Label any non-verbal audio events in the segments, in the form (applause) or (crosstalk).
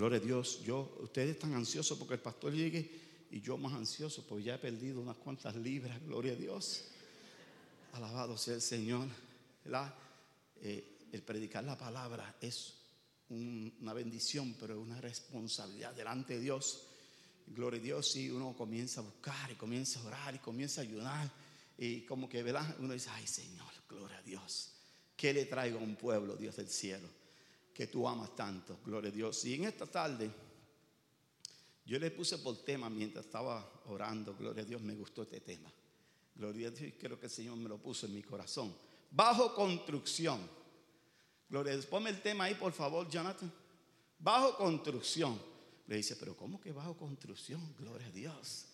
Gloria a Dios. Yo, ustedes están ansiosos porque el pastor llegue y yo más ansioso porque ya he perdido unas cuantas libras. Gloria a Dios. Alabado sea el Señor. Eh, el predicar la palabra es una bendición, pero es una responsabilidad delante de Dios. Gloria a Dios, si uno comienza a buscar y comienza a orar y comienza a ayudar y como que, ¿verdad? Uno dice, ay Señor, gloria a Dios. ¿Qué le traigo a un pueblo, Dios del cielo? Que tú amas tanto, gloria a Dios. Y en esta tarde, yo le puse por tema mientras estaba orando, gloria a Dios, me gustó este tema. Gloria a Dios, creo que el Señor me lo puso en mi corazón. Bajo construcción. Gloria a Dios, ponme el tema ahí, por favor, Jonathan. Bajo construcción. Le dice, pero ¿cómo que bajo construcción? Gloria a Dios.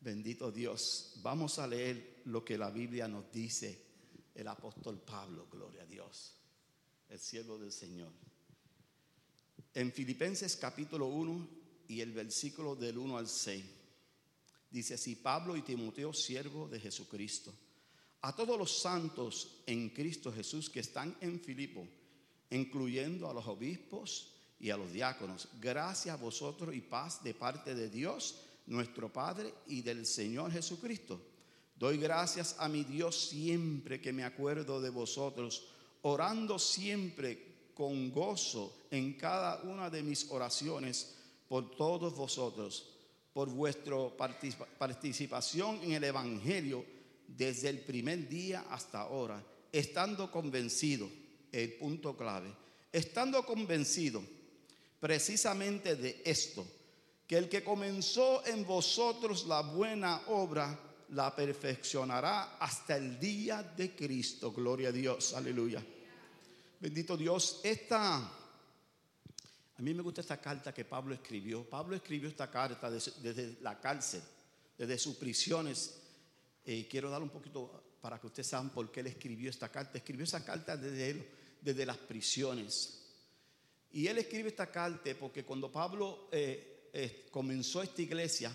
Bendito Dios. Vamos a leer lo que la Biblia nos dice el apóstol Pablo, gloria a Dios, el siervo del Señor. En Filipenses capítulo 1 y el versículo del 1 al 6, dice así, Pablo y Timoteo, siervo de Jesucristo, a todos los santos en Cristo Jesús que están en Filipo, incluyendo a los obispos y a los diáconos, gracias a vosotros y paz de parte de Dios, nuestro Padre y del Señor Jesucristo. Doy gracias a mi Dios siempre que me acuerdo de vosotros, orando siempre con gozo en cada una de mis oraciones por todos vosotros, por vuestra participación en el Evangelio desde el primer día hasta ahora, estando convencido, el punto clave, estando convencido precisamente de esto que el que comenzó en vosotros la buena obra, la perfeccionará hasta el día de Cristo. Gloria a Dios, aleluya. Bendito Dios, esta, a mí me gusta esta carta que Pablo escribió. Pablo escribió esta carta desde, la cárcel, desde sus prisiones. Y quiero dar un poquito para que ustedes sepan por qué él escribió esta carta. Escribió esa carta desde, desde las prisiones. Y él escribe esta carta porque cuando Pablo eh, eh, comenzó esta iglesia,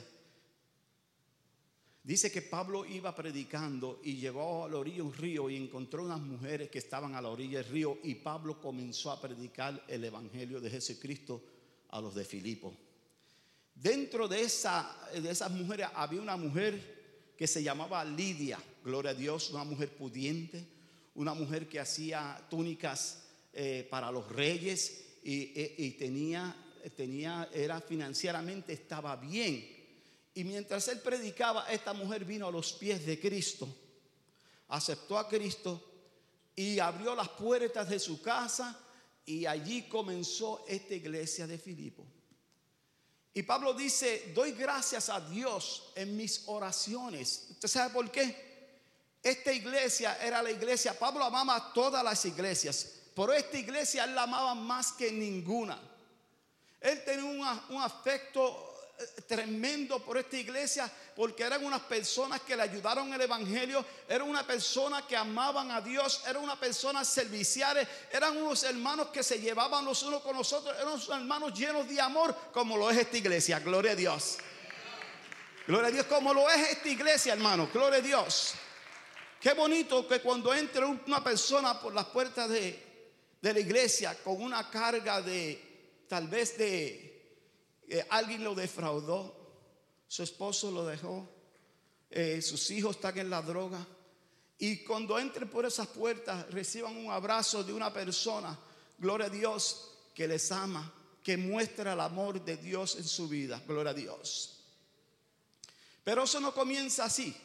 dice que Pablo iba predicando y llegó a la orilla de un río y encontró unas mujeres que estaban a la orilla del río y Pablo comenzó a predicar el evangelio de Jesucristo a los de Filipo. Dentro de, esa, de esas mujeres había una mujer que se llamaba Lidia, gloria a Dios, una mujer pudiente, una mujer que hacía túnicas eh, para los reyes y, y tenía tenía, era financieramente, estaba bien. Y mientras él predicaba, esta mujer vino a los pies de Cristo, aceptó a Cristo y abrió las puertas de su casa y allí comenzó esta iglesia de Filipo. Y Pablo dice, doy gracias a Dios en mis oraciones. ¿Usted sabe por qué? Esta iglesia era la iglesia, Pablo amaba todas las iglesias, pero esta iglesia él la amaba más que ninguna. Él tenía un, afecto eh, tremendo por esta iglesia porque eran unas personas que le ayudaron el evangelio, eran una persona que amaban a Dios, eran una personas serviciales, eran unos hermanos que se llevaban los unos con los otros, eran unos hermanos llenos de amor como lo es esta iglesia, gloria a Dios. Gloria a Dios como lo es esta iglesia, hermano, gloria a Dios. Qué bonito que cuando entra una persona por las puertas de la iglesia con una carga de tal vez de eh, alguien lo defraudó, su esposo lo dejó, eh, sus hijos están en la droga. Y cuando entren por esas puertas, reciban un abrazo de una persona, gloria a Dios, que les ama, que muestra el amor de Dios en su vida, gloria a Dios. Pero eso no comienza así.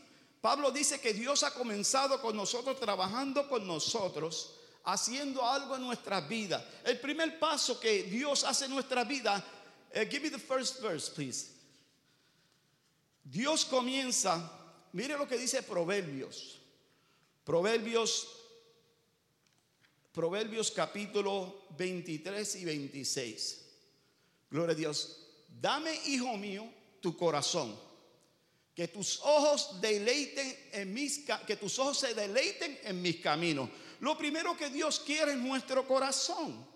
Pablo dice que Dios ha comenzado con nosotros, trabajando con nosotros haciendo algo en nuestra vida. El primer paso que Dios hace en nuestra vida, eh, give me the first verse, please. Dios comienza, mire lo que dice Proverbios. Proverbios, Proverbios capítulo 23 y 26. Gloria a Dios. Dame, hijo mío, tu corazón. Que tus ojos deleiten en mis que tus ojos se deleiten en mis caminos. Lo primero que Dios quiere es nuestro corazón.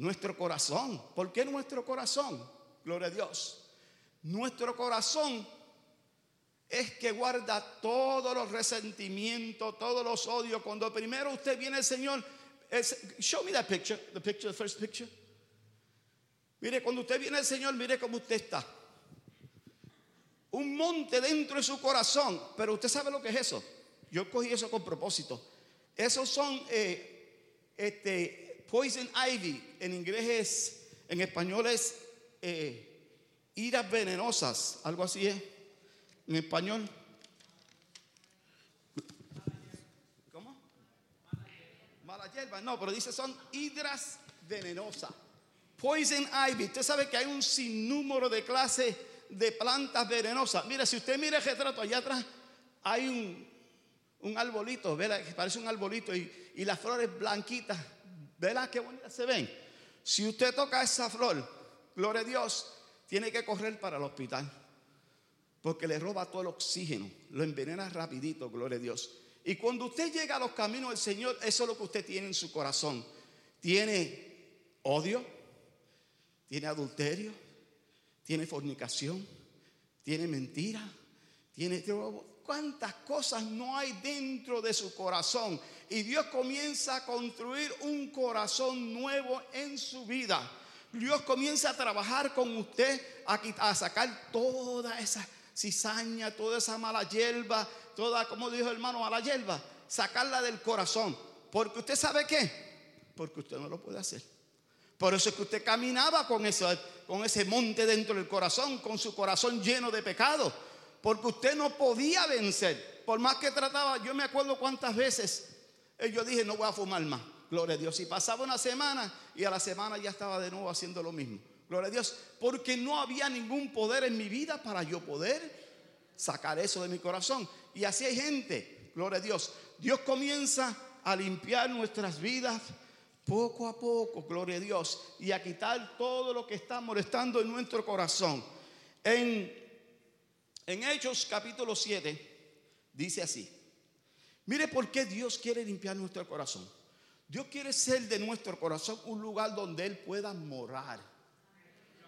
Nuestro corazón. ¿Por qué nuestro corazón? Gloria a Dios. Nuestro corazón es que guarda todos los resentimientos, todos los odios. Cuando primero usted viene al Señor, show me that picture, the picture, the first picture. Mire, cuando usted viene al Señor, mire cómo usted está. Un monte dentro de su corazón. Pero usted sabe lo que es eso. Yo cogí eso con propósito. Esos son eh, este, poison ivy. En inglés es, en español es eh, iras venenosas. Algo así es. En español. ¿Cómo? Mala hierba. No, pero dice son hidras venenosas. Poison ivy. Usted sabe que hay un sinnúmero de clases de plantas venenosas. Mira, si usted mira el retrato allá atrás, hay un, un arbolito, ¿verdad? Que parece un arbolito y, y las flores blanquitas, ¿verdad? Qué bonitas se ven. Si usted toca esa flor, gloria a Dios, tiene que correr para el hospital. Porque le roba todo el oxígeno, lo envenena rapidito, gloria a Dios. Y cuando usted llega a los caminos del Señor, eso es lo que usted tiene en su corazón. Tiene odio, tiene adulterio, tiene fornicación, tiene mentira, tiene cuántas cosas no hay dentro de su corazón. Y Dios comienza a construir un corazón nuevo en su vida. Dios comienza a trabajar con usted a, sacar toda esa cizaña, toda esa mala hierba, toda, como dijo el hermano, mala hierba, sacarla del corazón. Porque usted sabe qué, porque usted no lo puede hacer. Por eso es que usted caminaba con, eso, con ese monte dentro del corazón, con su corazón lleno de pecado. Porque usted no podía vencer. Por más que trataba, yo me acuerdo cuántas veces yo dije, no voy a fumar más. Gloria a Dios. Y pasaba una semana y a la semana ya estaba de nuevo haciendo lo mismo. Gloria a Dios. Porque no había ningún poder en mi vida para yo poder sacar eso de mi corazón. Y así hay gente. Gloria a Dios. Dios comienza a limpiar nuestras vidas poco a poco, gloria a Dios, y a quitar todo lo que está molestando en nuestro corazón. En, en Hechos capítulo 7 dice así, mire por qué Dios quiere limpiar nuestro corazón. Dios quiere ser de nuestro corazón un lugar donde Él pueda morar.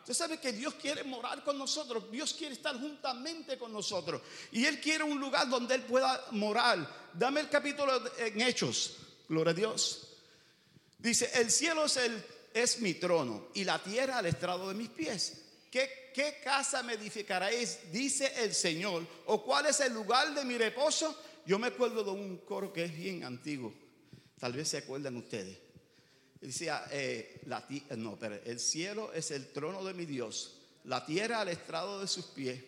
Usted sabe que Dios quiere morar con nosotros, Dios quiere estar juntamente con nosotros. Y Él quiere un lugar donde Él pueda morar. Dame el capítulo en Hechos, gloria a Dios. Dice, el cielo es, el, es mi trono y la tierra al estrado de mis pies. ¿Qué, ¿Qué casa me edificaréis? Dice el Señor. ¿O cuál es el lugar de mi reposo? Yo me acuerdo de un coro que es bien antiguo. Tal vez se acuerdan ustedes. Decía, eh, la, no, pero el cielo es el trono de mi Dios, la tierra al estrado de sus pies.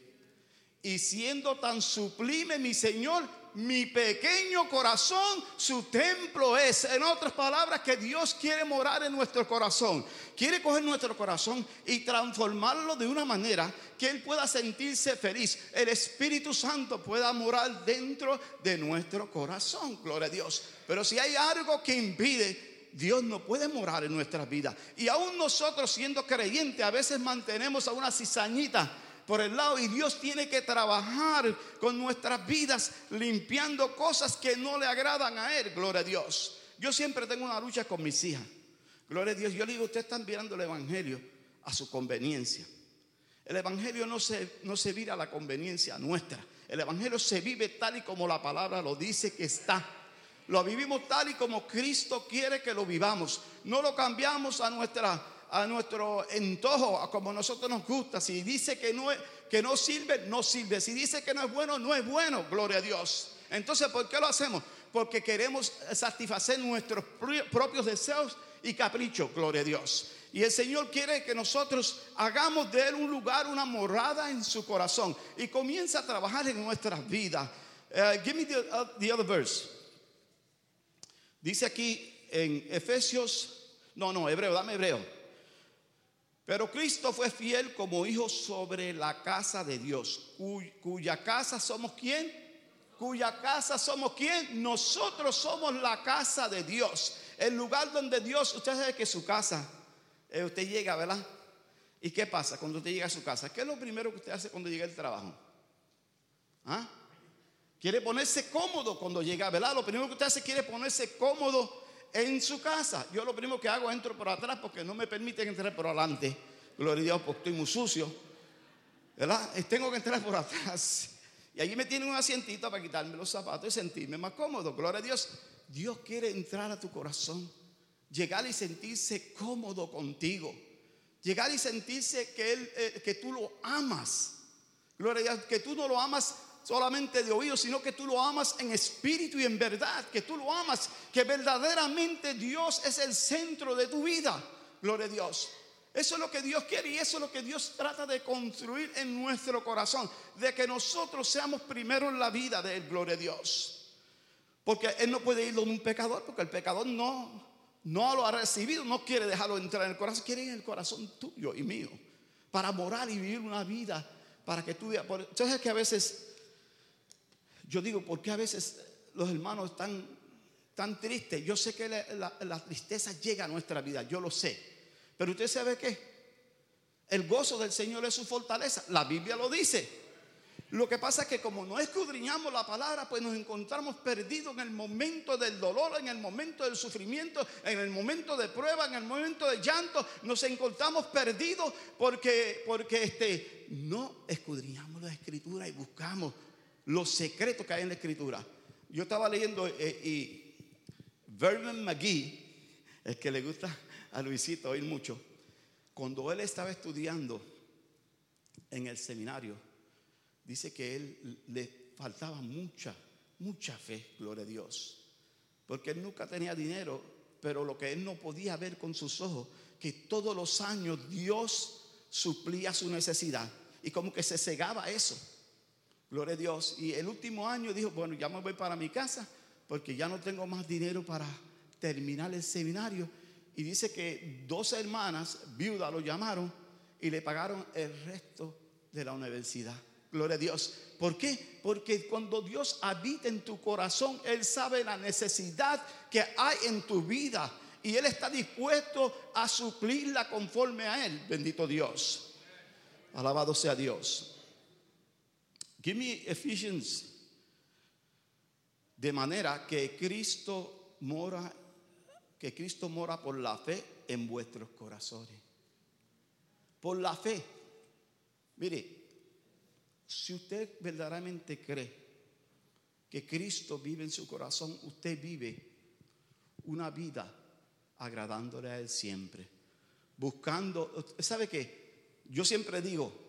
Y siendo tan sublime mi Señor, mi pequeño corazón, su templo es. En otras palabras, que Dios quiere morar en nuestro corazón. Quiere coger nuestro corazón y transformarlo de una manera que Él pueda sentirse feliz. El Espíritu Santo pueda morar dentro de nuestro corazón. Gloria a Dios. Pero si hay algo que impide Dios no puede morar en nuestras vidas. Y aún nosotros siendo creyentes, a veces mantenemos a una cizañita por el lado y Dios tiene que trabajar con nuestras vidas limpiando cosas que no le agradan a Él. Gloria a Dios. Yo siempre tengo una lucha con mis hijas. Gloria a Dios. Yo le digo, ustedes están mirando el Evangelio a su conveniencia. El Evangelio no se, no se vira a la conveniencia nuestra. El Evangelio se vive tal y como la palabra lo dice que está. Lo vivimos tal y como Cristo quiere que lo vivamos. No lo cambiamos a nuestra a nuestro entojo, a como nosotros nos gusta. Si dice que no, que no sirve, no sirve. Si dice que no es bueno, no es bueno. Gloria a Dios. Entonces, ¿por qué lo hacemos? Porque queremos satisfacer nuestros propios deseos y caprichos. Gloria a Dios. Y el Señor quiere que nosotros hagamos de Él un lugar, una morada en su corazón. Y comienza a trabajar en nuestras vidas. Uh, give me the, uh, the other verse. Dice aquí en Efesios, no, no, hebreo, dame hebreo. Pero Cristo fue fiel como hijo sobre la casa de Dios, cuya casa somos quién? Cuya casa somos quién? Nosotros somos la casa de Dios. El lugar donde Dios, usted sabe que su casa, eh, usted llega, ¿verdad? ¿Y qué pasa cuando usted llega a su casa? ¿Qué es lo primero que usted hace cuando llega al trabajo? ¿Ah? Quiere ponerse cómodo cuando llega, ¿verdad? Lo primero que usted hace quiere ponerse cómodo en su casa. Yo lo primero que hago entro por atrás porque no me permiten entrar por adelante. Gloria a Dios, porque estoy muy sucio. ¿Verdad? tengo que entrar por (laughs) atrás. Y allí me tienen un asientito para quitarme los zapatos y sentirme más cómodo. Gloria a Dios. Dios quiere entrar a tu corazón, llegar y sentirse cómodo contigo. Llegar y sentirse que, él, eh, que tú lo amas. Gloria a Dios, que tú no lo amas solamente de oído, sino que tú lo amas en espíritu y en verdad, que tú lo amas, que verdaderamente Dios es el centro de tu vida. Gloria a Dios. Eso es lo que Dios quiere y eso es lo que Dios trata de construir en nuestro corazón, de que nosotros seamos primero en la vida de Él, gloria a Dios. Porque Él no puede ir donde un pecador, porque el pecador no, no lo ha recibido, no quiere dejarlo entrar en el corazón, quiere ir en el corazón tuyo y mío, para morar y vivir una vida, para que tú veas. Entonces es que a veces, yo digo, ¿por qué a veces los hermanos están tan tristes? Yo sé que la tristeza llega a nuestra vida, yo lo sé. Pero usted sabe qué? El gozo del Señor es su fortaleza. La Biblia lo dice. Lo que pasa es que como no escudriñamos la palabra, pues nos encontramos perdidos en el momento del dolor, en el momento del sufrimiento, en el momento de prueba, en el momento de llanto. Nos encontramos perdidos porque, porque este, no escudriñamos la escritura y buscamos los secretos que hay en la escritura. Yo estaba leyendo eh, y Vernon McGee, el que le gusta a Luisito oír mucho. Cuando él estaba estudiando en el seminario, dice que él le faltaba mucha, mucha fe, gloria a Dios. Porque él nunca tenía dinero, pero lo que él no podía ver con sus ojos, que todos los años Dios suplía su necesidad. Y como que se cegaba eso. Gloria a Dios. Y el último año dijo, bueno, ya me voy para mi casa porque ya no tengo más dinero para terminar el seminario y dice que dos hermanas viudas lo llamaron y le pagaron el resto de la universidad. Gloria a Dios. ¿Por qué? Porque cuando Dios habita en tu corazón, Él sabe la necesidad que hay en tu vida y Él está dispuesto a suplirla conforme a Él. Bendito Dios. Alabado sea Dios. Give me Ephesians. De manera que Cristo mora que Cristo mora por la fe en vuestros corazones. Por la fe. Mire, si usted verdaderamente cree que Cristo vive en su corazón, usted vive una vida agradándole a Él siempre. Buscando, ¿sabe qué? Yo siempre digo,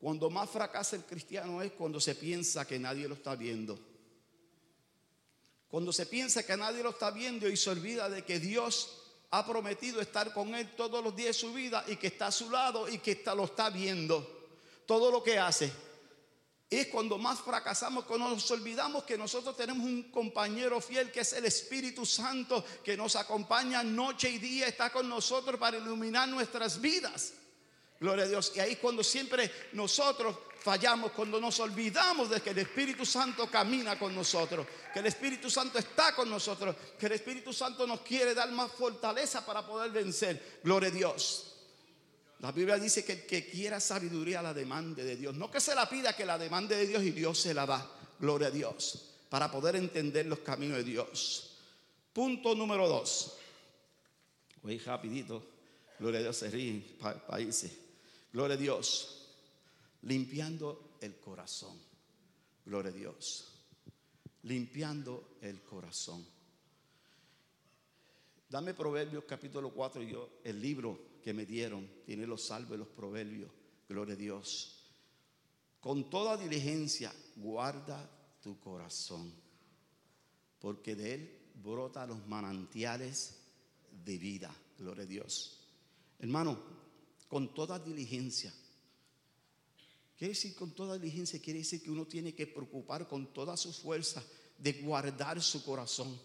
cuando más fracasa el cristiano es cuando se piensa que nadie lo está viendo. Cuando se piensa que nadie lo está viendo y se olvida de que Dios ha prometido estar con él todos los días de su vida y que está a su lado y que está, lo está viendo. Todo lo que hace. Es cuando más fracasamos, cuando nos olvidamos que nosotros tenemos un compañero fiel que es el Espíritu Santo, que nos acompaña noche y día, está con nosotros para iluminar nuestras vidas. Gloria a Dios. Y ahí cuando siempre nosotros fallamos, cuando nos olvidamos de que el Espíritu Santo camina con nosotros, que el Espíritu Santo está con nosotros, que el Espíritu Santo nos quiere dar más fortaleza para poder vencer. Gloria a Dios. La Biblia dice que el que quiera sabiduría la demande de Dios. No que se la pida, que la demande de Dios y Dios se la da. Gloria a Dios. Para poder entender los caminos de Dios. Punto número dos. Voy rapidito. Gloria a Dios, se ríen países. Gloria a Dios limpiando el corazón. Gloria a Dios. Limpiando el corazón. Dame Proverbios capítulo 4, yo, el libro que me dieron, tiene los salvos y los proverbios. Gloria a Dios. Con toda diligencia, guarda tu corazón, porque de él brotan los manantiales de vida. Gloria a Dios. Hermano, con toda diligencia, Quiere decir con toda diligencia, quiere decir que uno tiene que preocupar con toda su fuerza de guardar su corazón.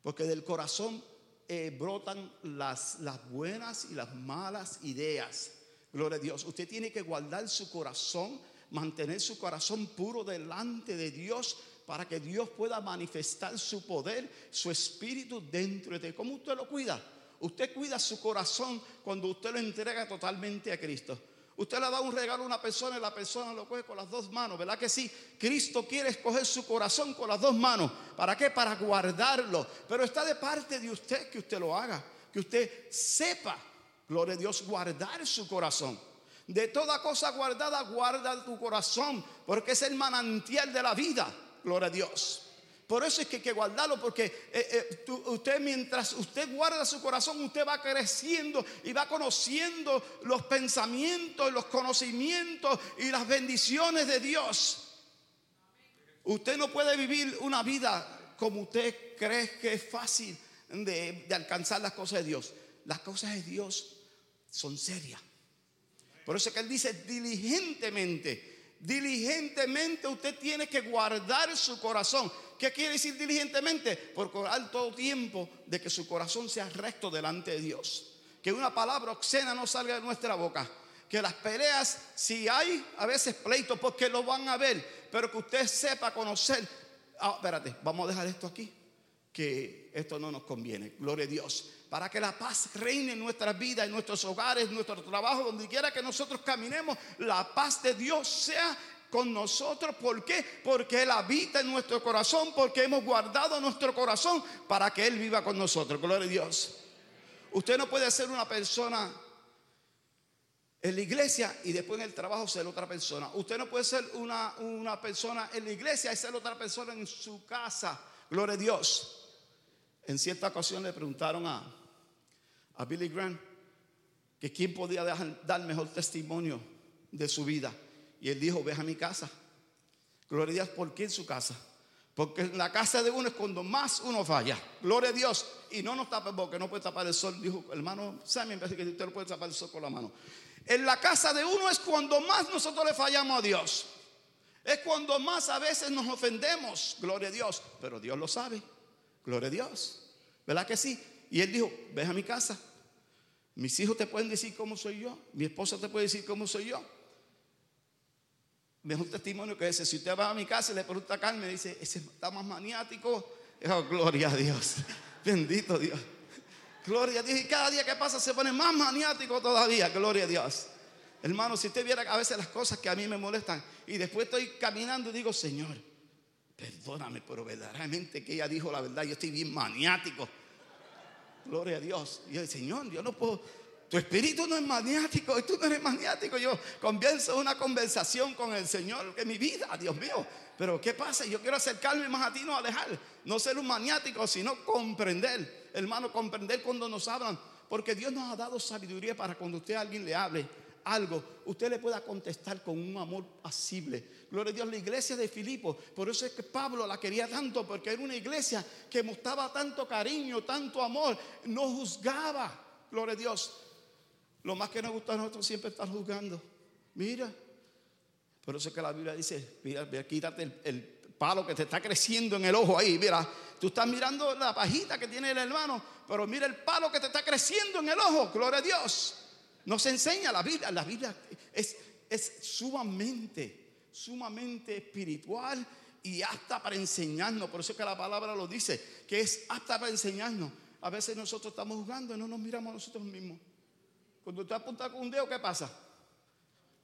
Porque del corazón eh, brotan las, las buenas y las malas ideas. Gloria a Dios. Usted tiene que guardar su corazón, mantener su corazón puro delante de Dios para que Dios pueda manifestar su poder, su espíritu dentro de usted. ¿Cómo usted lo cuida? Usted cuida su corazón cuando usted lo entrega totalmente a Cristo. Usted le da un regalo a una persona y la persona lo coge con las dos manos, ¿verdad que sí? Cristo quiere escoger su corazón con las dos manos. ¿Para qué? Para guardarlo. Pero está de parte de usted que usted lo haga, que usted sepa, gloria a Dios, guardar su corazón. De toda cosa guardada, guarda tu corazón, porque es el manantial de la vida, gloria a Dios. Por eso es que hay que guardarlo, porque eh, eh, usted mientras usted guarda su corazón, usted va creciendo y va conociendo los pensamientos, los conocimientos y las bendiciones de Dios. Usted no puede vivir una vida como usted cree que es fácil de, de alcanzar las cosas de Dios. Las cosas de Dios son serias. Por eso es que Él dice diligentemente Diligentemente usted tiene que guardar su corazón. ¿Qué quiere decir diligentemente? Por al todo tiempo de que su corazón sea recto delante de Dios. Que una palabra obscena no salga de nuestra boca. Que las peleas, si hay a veces pleitos, porque lo van a ver, pero que usted sepa conocer. Ah, espérate, vamos a dejar esto aquí. Que esto no nos conviene. Gloria a Dios para que la paz reine en nuestras vidas, en nuestros hogares, en nuestro trabajo, donde quiera que nosotros caminemos, la paz de Dios sea con nosotros. ¿Por qué? Porque Él habita en nuestro corazón, porque hemos guardado nuestro corazón para que Él viva con nosotros. Gloria a Dios. Usted no puede ser una persona en la iglesia y después en el trabajo ser otra persona. Usted no puede ser una, una persona en la iglesia y ser otra persona en su casa. Gloria a Dios. En cierta ocasión le preguntaron a, a Billy Graham que quién podía dar mejor testimonio de su vida. Y él dijo, ve a mi casa. Gloria a Dios, ¿por qué en su casa? Porque en la casa de uno es cuando más uno falla. Gloria a Dios. Y no nos tapa porque no puede tapar el sol. Dijo hermano Sammy, que usted no puede tapar el sol con la mano. En la casa de uno es cuando más nosotros le fallamos a Dios. Es cuando más a veces nos ofendemos. Gloria a Dios. Pero Dios lo sabe. Gloria a Dios. ¿Verdad que sí? Y él dijo, ve a mi casa. Mis hijos te pueden decir cómo soy yo. Mi esposa te puede decir cómo soy yo. Mejor testimonio que ese. Si usted va a mi casa y le pregunta a Carmen, dice, ese está más maniático. Oh, gloria a Dios. (laughs) Bendito Dios. Gloria a Dios. Y cada día que pasa se pone más maniático todavía. Gloria a Dios. Hermano, si usted viera a veces las cosas que a mí me molestan y después estoy caminando y digo, Señor, perdóname, pero verdaderamente que ella dijo la verdad, yo estoy bien maniático. Gloria a Dios. Y el Señor, yo no puedo, tu espíritu no es maniático y tú no eres maniático. Yo comienzo una conversación con el Señor en mi vida, Dios mío. Pero ¿qué pasa? Yo quiero acercarme más a ti, no alejar. No ser un maniático, sino comprender. Hermano, comprender cuando nos hablan. Porque Dios nos ha dado sabiduría para cuando usted a alguien le hable algo, usted le pueda contestar con un amor pasible. Gloria a Dios, la iglesia de Filipo, por eso es que Pablo la quería tanto, porque era una iglesia que mostraba tanto cariño, tanto amor, no juzgaba. Gloria a Dios. Lo más que nos gusta a nosotros siempre estar juzgando. Mira, por eso es que la Biblia dice, mira, quítate el, el palo que te está creciendo en el ojo ahí, mira, tú estás mirando la pajita que tiene el hermano, pero mira el palo que te está creciendo en el ojo, gloria a Dios. Nos enseña la Biblia. La Biblia es, es sumamente, sumamente espiritual y apta para enseñarnos. Por eso que la palabra lo dice, que es apta para enseñarnos. A veces nosotros estamos jugando y no nos miramos a nosotros mismos. Cuando usted apunta con un dedo, ¿qué pasa?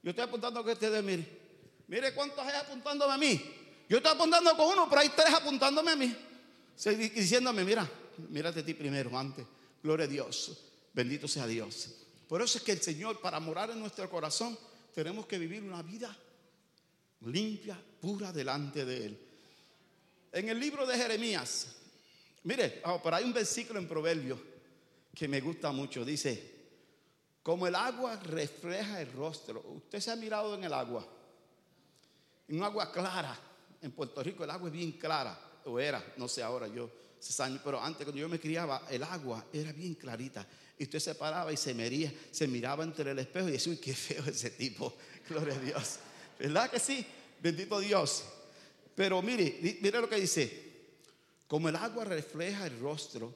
Yo estoy apuntando que ustedes mire. Mire cuántos hay apuntándome a mí. Yo estoy apuntando con uno, pero hay tres apuntándome a mí. Diciéndome, mira, mírate a ti primero antes. Gloria a Dios. Bendito sea Dios. Por eso es que el Señor, para morar en nuestro corazón, tenemos que vivir una vida limpia, pura delante de Él. En el libro de Jeremías, mire, oh, pero hay un versículo en Proverbios que me gusta mucho. Dice, como el agua refleja el rostro. Usted se ha mirado en el agua, en un agua clara. En Puerto Rico el agua es bien clara, o era, no sé ahora yo, pero antes cuando yo me criaba, el agua era bien clarita. Y usted se paraba y se miraba entre el espejo y decía, uy, qué feo ese tipo. (laughs) Gloria a Dios. ¿Verdad que sí? Bendito Dios. Pero mire, mire lo que dice. Como el agua refleja el rostro,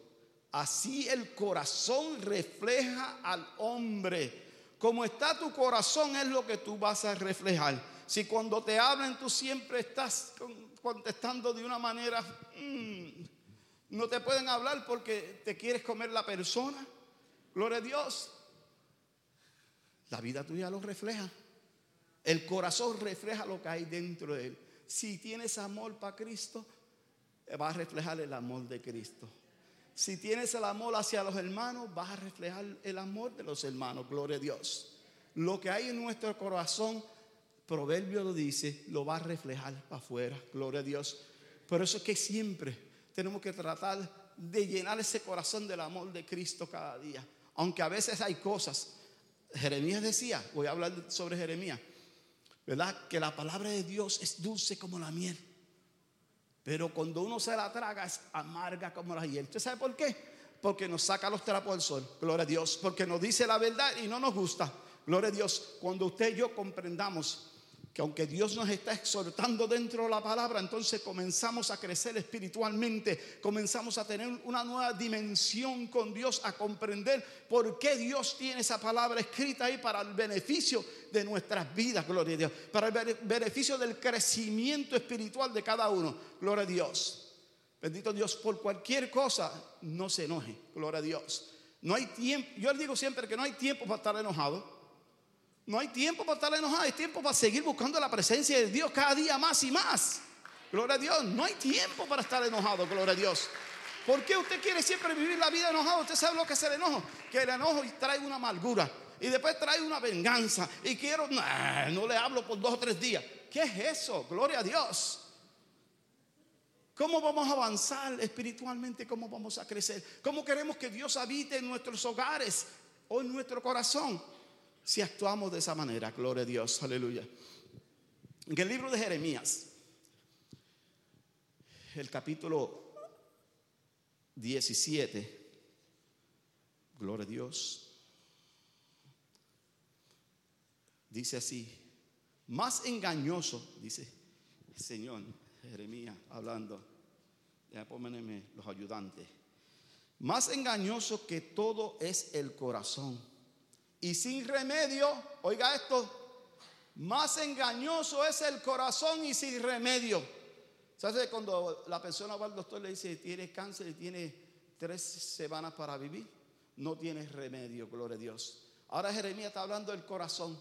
así el corazón refleja al hombre. Como está tu corazón es lo que tú vas a reflejar. Si cuando te hablan tú siempre estás contestando de una manera, mm, no te pueden hablar porque te quieres comer la persona Gloria a Dios. La vida tuya lo refleja. El corazón refleja lo que hay dentro de él. Si tienes amor para Cristo, va a reflejar el amor de Cristo. Si tienes el amor hacia los hermanos, vas a reflejar el amor de los hermanos. Gloria a Dios. Lo que hay en nuestro corazón, Proverbio lo dice, lo va a reflejar para afuera. Gloria a Dios. Por eso es que siempre tenemos que tratar de llenar ese corazón del amor de Cristo cada día. Aunque a veces hay cosas. Jeremías decía, voy a hablar sobre Jeremías, ¿verdad? Que la palabra de Dios es dulce como la miel. Pero cuando uno se la traga es amarga como la hiel. ¿Usted sabe por qué? Porque nos saca los trapos del sol. Gloria a Dios. Porque nos dice la verdad y no nos gusta. Gloria a Dios. Cuando usted y yo comprendamos que aunque Dios nos está exhortando dentro de la palabra, entonces comenzamos a crecer espiritualmente, comenzamos a tener una nueva dimensión con Dios, a comprender por qué Dios tiene esa palabra escrita ahí para el beneficio de nuestras vidas, gloria a Dios, para el beneficio del crecimiento espiritual de cada uno, gloria a Dios. Bendito Dios, por cualquier cosa no se enoje, gloria a Dios. No hay tiempo, yo le digo siempre que no hay tiempo para estar enojado. No hay tiempo para estar enojado, hay tiempo para seguir buscando la presencia de Dios cada día más y más. Gloria a Dios, no hay tiempo para estar enojado, gloria a Dios. ¿Por qué usted quiere siempre vivir la vida enojado? Usted sabe lo que es el enojo, que el enojo trae una amargura y después trae una venganza y quiero, no le hablo por dos o tres días. ¿Qué es eso? Gloria a Dios. ¿Cómo vamos a avanzar espiritualmente? ¿Cómo vamos a crecer? ¿Cómo queremos que Dios habite en nuestros hogares o en nuestro corazón? Si actuamos de esa manera. Gloria a Dios, aleluya. En el libro de Jeremías, el capítulo 17, gloria a Dios, dice así, más engañoso, dice el Señor, Jeremías hablando, ya pónganme los ayudantes, más engañoso que todo es el corazón y sin remedio, oiga esto, más engañoso es el corazón y sin remedio. ¿Sabes cuando la persona va al doctor le dice, tiene cáncer y tiene tres semanas para vivir? No tiene remedio, gloria a Dios. Ahora Jeremías está hablando del corazón.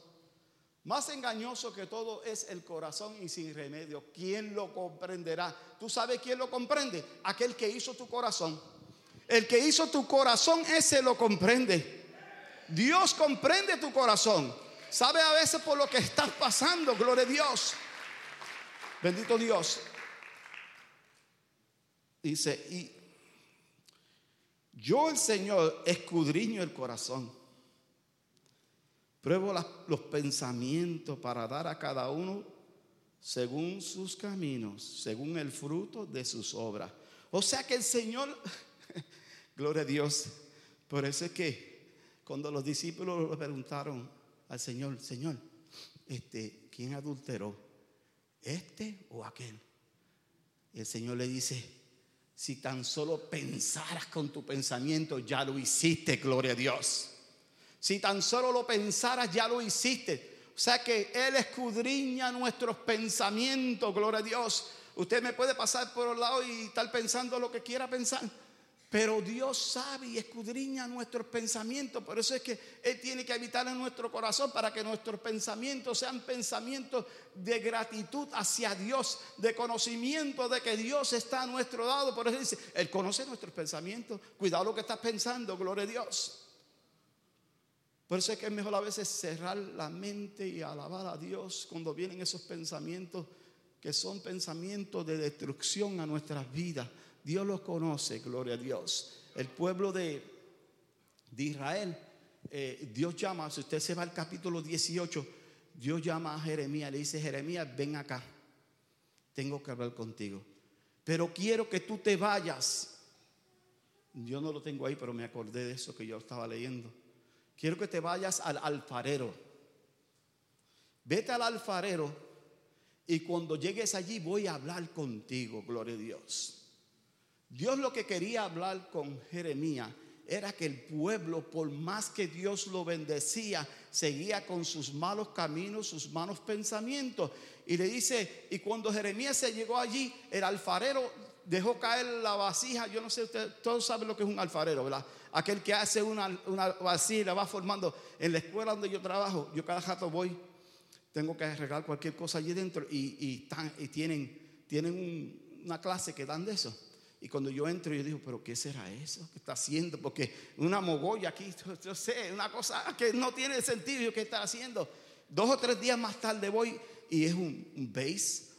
Más engañoso que todo es el corazón y sin remedio. ¿Quién lo comprenderá? ¿Tú sabes quién lo comprende? Aquel que hizo tu corazón. El que hizo tu corazón, ese lo comprende. Dios comprende tu corazón. Sabe a veces por lo que estás pasando, gloria a Dios. Bendito Dios. Dice, y yo el Señor escudriño el corazón. Pruebo los pensamientos para dar a cada uno según sus caminos, según el fruto de sus obras. O sea que el Señor, (laughs) gloria a Dios, por eso es que cuando los discípulos le preguntaron al Señor, Señor, este, ¿quién adulteró? ¿Este o aquel? Y el Señor le dice, si tan solo pensaras con tu pensamiento, ya lo hiciste, gloria a Dios. Si tan solo lo pensaras, ya lo hiciste. O sea que Él escudriña nuestros pensamientos, gloria a Dios. Usted me puede pasar por el lado y estar pensando lo que quiera pensar. Pero Dios sabe y escudriña nuestros pensamientos. Por eso es que Él tiene que habitar en nuestro corazón para que nuestros pensamientos sean pensamientos de gratitud hacia Dios, de conocimiento de que Dios está a nuestro lado. Por eso dice, Él conoce nuestros pensamientos. Cuidado lo que estás pensando, gloria a Dios. Por eso es que es mejor a veces cerrar la mente y alabar a Dios cuando vienen esos pensamientos que son pensamientos de destrucción a nuestras vidas Dios los conoce, gloria a Dios. El pueblo de, de Israel, eh, Dios llama, si usted se va al capítulo 18, Dios llama a Jeremías, le dice, Jeremías, ven acá, tengo que hablar contigo, pero quiero que tú te vayas. Yo no lo tengo ahí, pero me acordé de eso que yo estaba leyendo. Quiero que te vayas al alfarero. Vete al alfarero y cuando llegues allí voy a hablar contigo, gloria a Dios. Dios lo que quería hablar con Jeremías era que el pueblo, por más que Dios lo bendecía, seguía con sus malos caminos, sus malos pensamientos. Y le dice, y cuando Jeremías se llegó allí, el alfarero dejó caer la vasija. Yo no sé, usted, todos saben lo que es un alfarero, ¿verdad? Aquel que hace una, una vasija y la va formando. En la escuela donde yo trabajo, yo cada rato voy, tengo que arreglar cualquier cosa allí dentro y, y, tienen, tienen una clase que dan de eso. Y cuando yo entro, yo digo, pero ¿qué será eso que está haciendo? Porque una mogolla aquí, yo sé, una cosa que no tiene sentido, ¿qué está haciendo? Dos o tres días más tarde voy y es un, un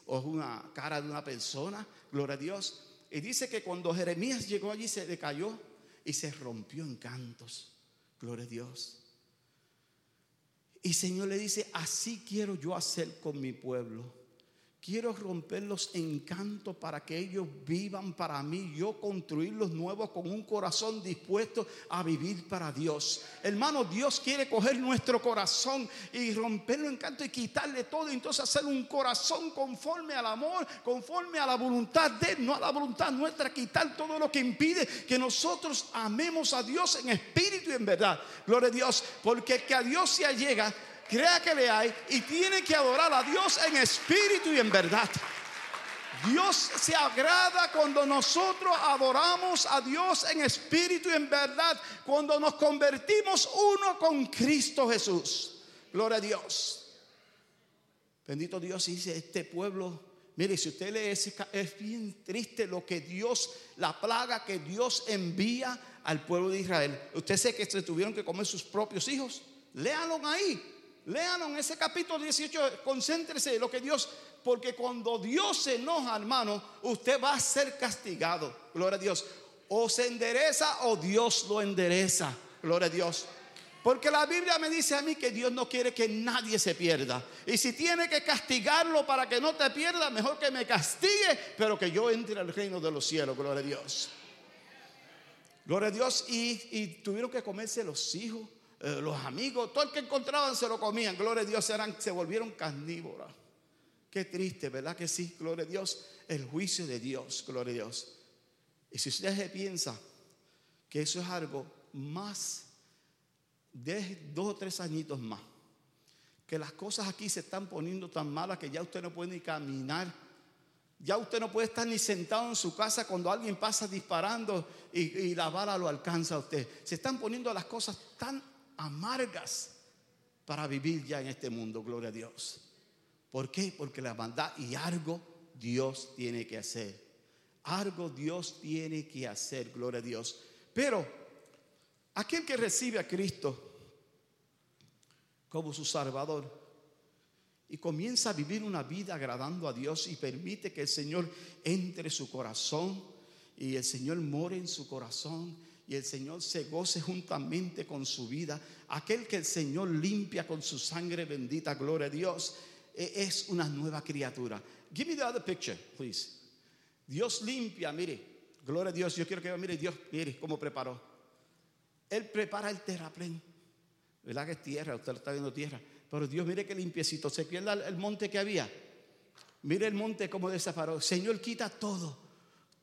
o es una cara de una persona, gloria a Dios. Y dice que cuando Jeremías llegó allí se decayó y se rompió en cantos, gloria a Dios. Y Señor le dice, así quiero yo hacer con mi pueblo. Quiero romper los encantos para que ellos vivan para mí. Yo construir los nuevos con un corazón dispuesto a vivir para Dios. Hermano, Dios quiere coger nuestro corazón y romper los encantos y quitarle todo. Entonces hacer un corazón conforme al amor, conforme a la voluntad de Él, no a la voluntad nuestra. Quitar todo lo que impide que nosotros amemos a Dios en espíritu y en verdad. Gloria a Dios. Porque que a Dios se allega crea que le hay y tiene que adorar a Dios en espíritu y en verdad. Dios se agrada cuando nosotros adoramos a Dios en espíritu y en verdad, cuando nos convertimos uno con Cristo Jesús. Gloria a Dios. Bendito Dios dice, este pueblo, mire, si usted lee ese, es bien triste lo que Dios, la plaga que Dios envía al pueblo de Israel. Usted sé que se tuvieron que comer sus propios hijos. Léanlo ahí. Léanos en ese capítulo 18, concéntrese en lo que Dios, porque cuando Dios se enoja, hermano, usted va a ser castigado. Gloria a Dios. O se endereza o Dios lo endereza. Gloria a Dios. Porque la Biblia me dice a mí que Dios no quiere que nadie se pierda. Y si tiene que castigarlo para que no te pierda, mejor que me castigue, pero que yo entre al reino de los cielos. Gloria a Dios. Gloria a Dios. Y, y tuvieron que comerse los hijos eh, los amigos, todo el que encontraban se lo comían. Gloria a Dios, eran, se volvieron carnívoras. Qué triste, ¿verdad que sí? Gloria a Dios. El juicio de Dios, gloria a Dios. Y si usted se piensa que eso es algo más de dos o tres añitos más, que las cosas aquí se están poniendo tan malas que ya usted no puede ni caminar. Ya usted no puede estar ni sentado en su casa cuando alguien pasa disparando y, y la bala lo alcanza a usted. Se están poniendo las cosas tan amargas para vivir ya en este mundo, gloria a Dios. ¿Por qué? Porque la maldad y algo Dios tiene que hacer. Algo Dios tiene que hacer, gloria a Dios. Pero aquel que recibe a Cristo como su Salvador y comienza a vivir una vida agradando a Dios y permite que el Señor entre su corazón y el Señor more en su corazón y el Señor se goce juntamente con su vida. Aquel que el Señor limpia con su sangre bendita, gloria a Dios, e, es una nueva criatura. Give me the other picture, please. Dios limpia, mire, gloria a Dios. Yo quiero que mire Dios, mire cómo preparó. Él prepara el terraplén. ¿Verdad que es tierra? Usted lo está viendo tierra. Pero Dios, mire qué limpiecito. Se pierda el monte que había. Mire el monte como desaparó. Señor, quita todo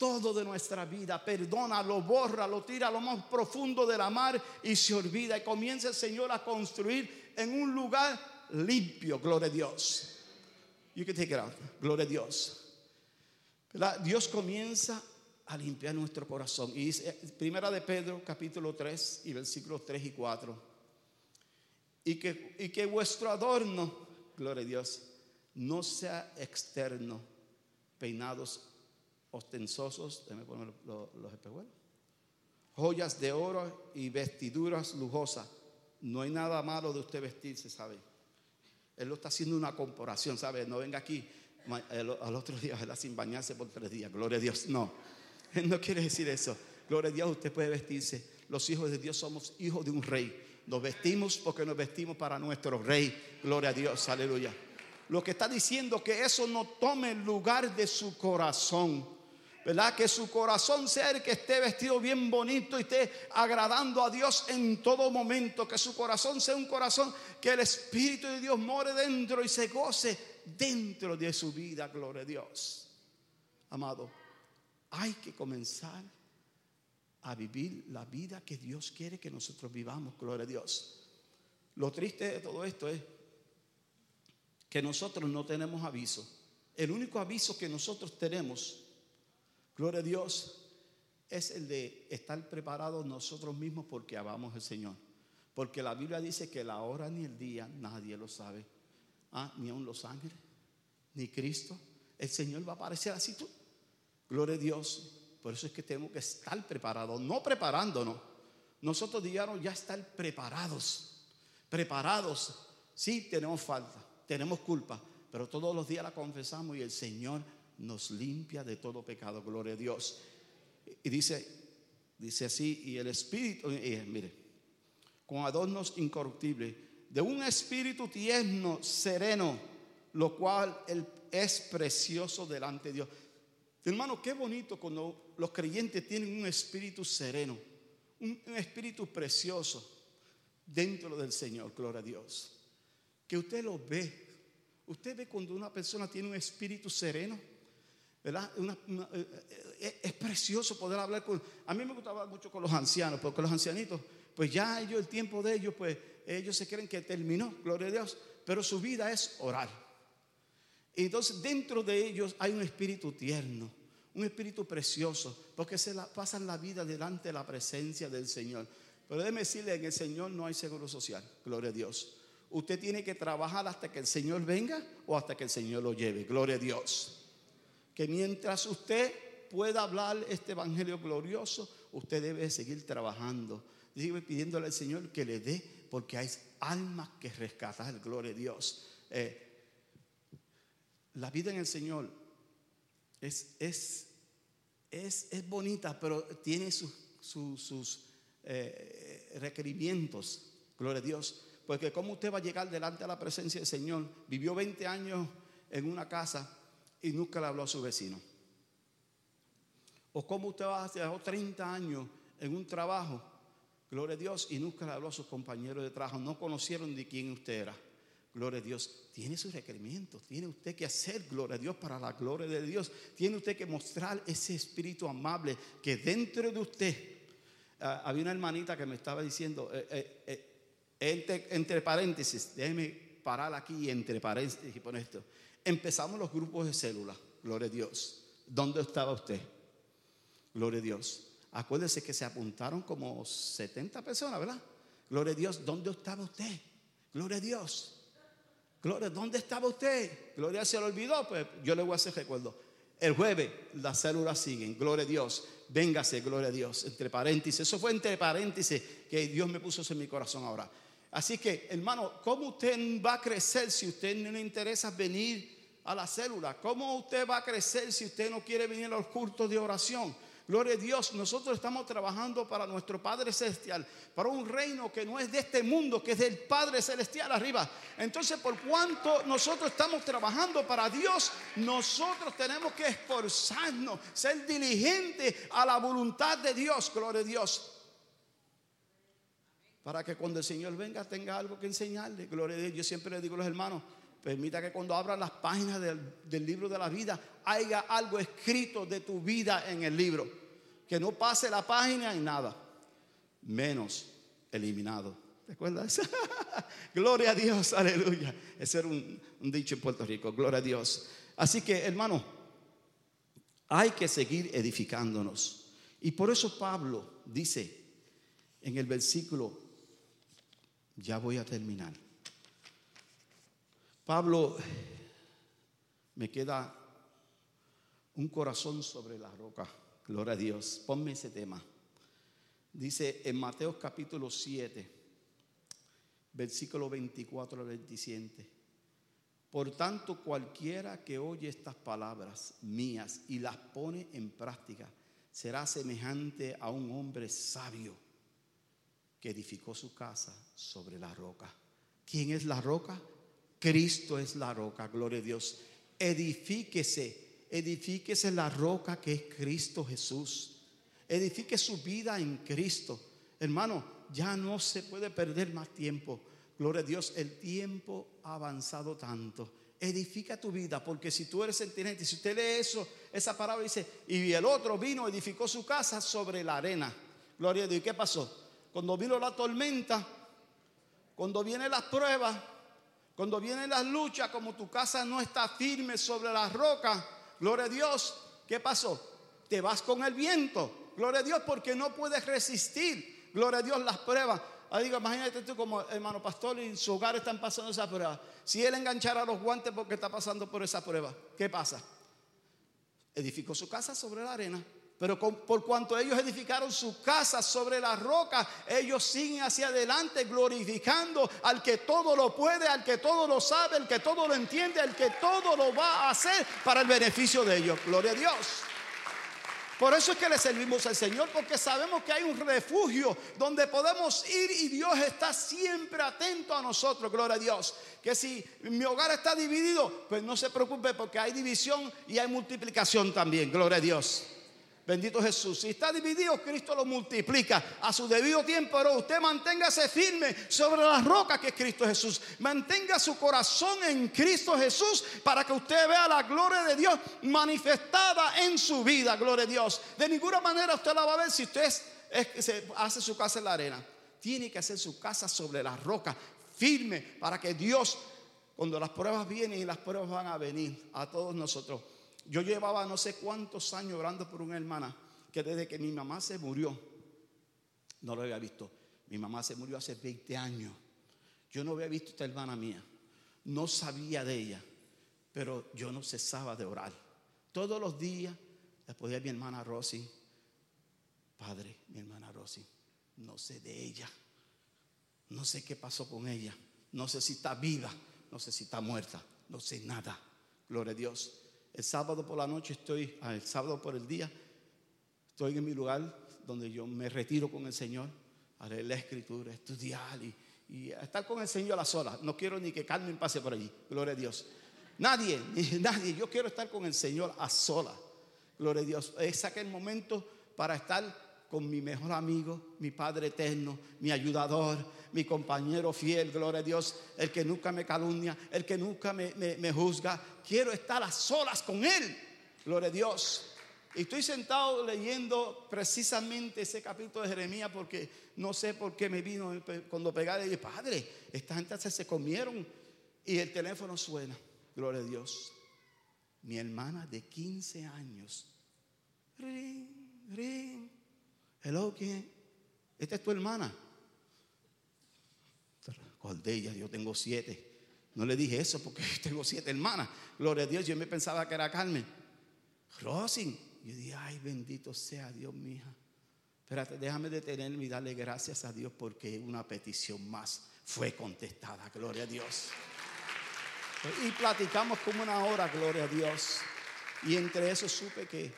todo de nuestra vida, perdona, lo borra, lo tira a lo más profundo de la mar y se olvida y comienza el Señor a construir en un lugar limpio, gloria a Dios. You can take it out, gloria a Dios. Dios comienza a limpiar nuestro corazón. Y dice, primera de Pedro, capítulo 3 y versículos 3 y 4. Y que, y que vuestro adorno, gloria a Dios, no sea externo, peinados ostensosos, déjame poner los, espejuelos, joyas de oro y vestiduras lujosas. No hay nada malo de usted vestirse, ¿sabe? Él lo está haciendo una comparación, ¿sabe? No venga aquí al otro día sin bañarse por tres días, gloria a Dios. No, él no quiere decir eso. Gloria a Dios, usted puede vestirse. Los hijos de Dios somos hijos de un rey. Nos vestimos porque nos vestimos para nuestro rey. Gloria a Dios, aleluya. Lo que está diciendo que eso no tome lugar de su corazón. ¿Verdad? Que su corazón sea el que esté vestido bien bonito y esté agradando a Dios en todo momento. Que su corazón sea un corazón que el Espíritu de Dios more dentro y se goce dentro de su vida. Gloria a Dios. Amado, hay que comenzar a vivir la vida que Dios quiere que nosotros vivamos. Gloria a Dios. Lo triste de todo esto es que nosotros no tenemos aviso. El único aviso que nosotros tenemos Gloria a Dios es el de estar preparados nosotros mismos porque amamos al Señor. Porque la Biblia dice que la hora ni el día nadie lo sabe. Ah, ni aun los ángeles, ni Cristo. El Señor va a aparecer así tú. Gloria a Dios. Por eso es que tenemos que estar preparados, no preparándonos. Nosotros digamos ya estar preparados. Preparados. Sí, tenemos falta, tenemos culpa, pero todos los días la confesamos y el Señor nos limpia de todo pecado, gloria a Dios. Y dice, dice así, y el Espíritu, mire, con adornos incorruptibles, de un espíritu tierno, sereno, lo cual es precioso delante de Dios. Hermano, qué bonito cuando los creyentes tienen un espíritu sereno, un, espíritu precioso dentro del Señor, gloria a Dios. Que usted lo ve. Usted ve cuando una persona tiene un espíritu sereno, ¿verdad? Eh, eh, es precioso poder hablar con... A mí me gusta hablar mucho con los ancianos, porque los ancianitos, pues ya ellos, el tiempo de ellos, pues ellos se creen que terminó, gloria a Dios, pero su vida es orar. Y entonces dentro de ellos hay un espíritu tierno, un espíritu precioso, porque se la, pasan la vida delante de la presencia del Señor. Pero déjeme decirle, en el Señor no hay seguro social, gloria a Dios. Usted tiene que trabajar hasta que el Señor venga o hasta que el Señor lo lleve, gloria a Dios. Que mientras usted pueda hablar este evangelio glorioso, usted debe seguir trabajando. Sigue pidiéndole al Señor que le dé, porque hay almas que rescatar, gloria a Dios. Eh, la vida en el Señor es, es, es, bonita, pero tiene sus, sus, eh, requerimientos, gloria a Dios. Porque cómo usted va a llegar delante de la presencia del Señor, vivió 20 años en una casa y nunca le habló a su vecino. O cómo usted va a hacer 30 años en un trabajo, gloria a Dios, y nunca le habló a sus compañeros de trabajo, no conocieron de quién usted era. Gloria a Dios. Tiene sus requerimientos. Tiene usted que hacer, gloria a Dios, para la gloria de Dios. Tiene usted que mostrar ese espíritu amable que dentro de usted. Ah, había una hermanita que me estaba diciendo, eh, eh, eh, entre, paréntesis, déjeme parar aquí entre paréntesis y poner esto. Empezamos los grupos de células. Gloria a Dios. ¿Dónde estaba usted? Gloria a Dios. Acuérdese que se apuntaron como 70 personas, ¿verdad? Gloria a Dios. ¿Dónde estaba usted? Gloria a Dios. Gloria, ¿dónde estaba usted? Gloria se lo olvidó, pues yo le voy a hacer recuerdo. El jueves las células siguen, gloria a Dios. Véngase, gloria a Dios. Entre paréntesis, eso fue entre paréntesis que Dios me puso en mi corazón ahora. Así que, hermano, ¿cómo usted va a crecer si usted no le interesa venir a la célula? ¿Cómo usted va a crecer si usted no quiere venir a los cultos de oración? Gloria a Dios, nosotros estamos trabajando para nuestro Padre Celestial, para un reino que no es de este mundo, que es del Padre Celestial arriba. Entonces, por cuanto nosotros estamos trabajando para Dios, nosotros tenemos que esforzarnos, ser diligentes a la voluntad de Dios, gloria a Dios. Para que cuando el Señor venga tenga algo que enseñarle, gloria a Dios. Yo siempre le digo a los hermanos, Permita que cuando abran las páginas del, libro de la vida haya algo escrito de tu vida en el libro. Que no pase la página y nada. Menos eliminado. ¿Recuerdas? (laughs) gloria a Dios, aleluya. Ese era un, un dicho en Puerto Rico. Gloria a Dios. Así que, hermano, hay que seguir edificándonos. Y por eso Pablo dice en el versículo, ya voy a terminar. Pablo, me queda un corazón sobre la roca. Gloria a Dios. Ponme ese tema. Dice en Mateo capítulo 7, versículo 24 al 27. Por tanto, cualquiera que oye estas palabras mías y las pone en práctica, será semejante a un hombre sabio que edificó su casa sobre la roca. ¿Quién es la roca? Cristo es la roca, gloria a Dios. Edifíquese, edifíquese la roca que es Cristo Jesús. Edifique su vida en Cristo. Hermano, ya no se puede perder más tiempo. Gloria a Dios, el tiempo ha avanzado tanto. Edifica tu vida, porque si tú eres sentinente, si usted lee eso, esa palabra dice, y el otro vino, edificó su casa sobre la arena. Gloria a Dios. ¿Y qué pasó? Cuando vino la tormenta, cuando vienen las pruebas, cuando vienen las luchas, como tu casa no está firme sobre la roca, gloria a Dios, ¿qué pasó? Te vas con el viento, gloria a Dios, porque no puedes resistir, gloria a Dios, las pruebas. Ahí digo, imagínate tú como hermano pastor y en su hogar están pasando esa prueba. Si él enganchara los guantes porque está pasando por esa prueba, ¿qué pasa? Edificó su casa sobre la arena, Pero por cuanto ellos edificaron su casa sobre la roca, ellos siguen hacia adelante glorificando al que todo lo puede, al que todo lo sabe, al que todo lo entiende, al que todo lo va a hacer para el beneficio de ellos. Gloria a Dios. Por eso es que le servimos al Señor, porque sabemos que hay un refugio donde podemos ir y Dios está siempre atento a nosotros, gloria a Dios. Que si mi hogar está dividido, pues no se preocupe porque hay división y hay multiplicación también, gloria a Dios. Bendito Jesús. Si está dividido, Cristo lo multiplica a su debido tiempo. Pero usted manténgase firme sobre la roca que es Cristo Jesús. Mantenga su corazón en Cristo Jesús para que usted vea la gloria de Dios manifestada en su vida. Gloria a Dios. De ninguna manera usted la va a ver si usted hace su casa en la arena. Tiene que hacer su casa sobre la roca, firme, para que Dios, cuando las pruebas vienen y las pruebas van a venir a todos nosotros yo llevaba no sé cuántos años orando por una hermana que desde que mi mamá se murió, no lo había visto. Mi mamá se murió hace 20 años. Yo no había visto a esta hermana mía. No sabía de ella, pero yo no cesaba de orar. Todos los días, después de mi hermana Rosy, padre, mi hermana Rosy, no sé de ella. No sé qué pasó con ella. No sé si está viva, no sé si está muerta, no sé nada. Gloria a Dios. El sábado por la noche estoy, ah, el sábado por el día, estoy en mi lugar donde yo me retiro con el Señor leer la escritura, estudiar y, estar con el Señor a las solas. No quiero ni que Carmen pase por allí, gloria a Dios. Nadie, (laughs) nadie, yo quiero estar con el Señor a solas, gloria a Dios. Es aquel momento para estar con mi mejor amigo, mi Padre eterno, mi ayudador, mi compañero fiel, gloria a Dios, el que nunca me calumnia, el que nunca me, juzga. Quiero estar a solas con Él, gloria a Dios. Y estoy sentado leyendo precisamente ese capítulo de Jeremías porque no sé por qué me vino cuando pegué y dije, Padre, esta gente se comieron y el teléfono suena, gloria a Dios. Mi hermana de 15 años, ring, ring, Hello, ¿quién? Esta es tu hermana. ¿Cuál de ellas? Yo tengo siete. No le dije eso porque (laughs) tengo siete hermanas. Gloria a Dios, yo me pensaba que era Carmen. Rosin. Yo dije, ay, bendito sea Dios, mi hija. Espérate, déjame detenerme y darle gracias a Dios porque una petición más fue contestada. Gloria a Dios. Y platicamos como una hora, gloria a Dios. Y entre eso supe que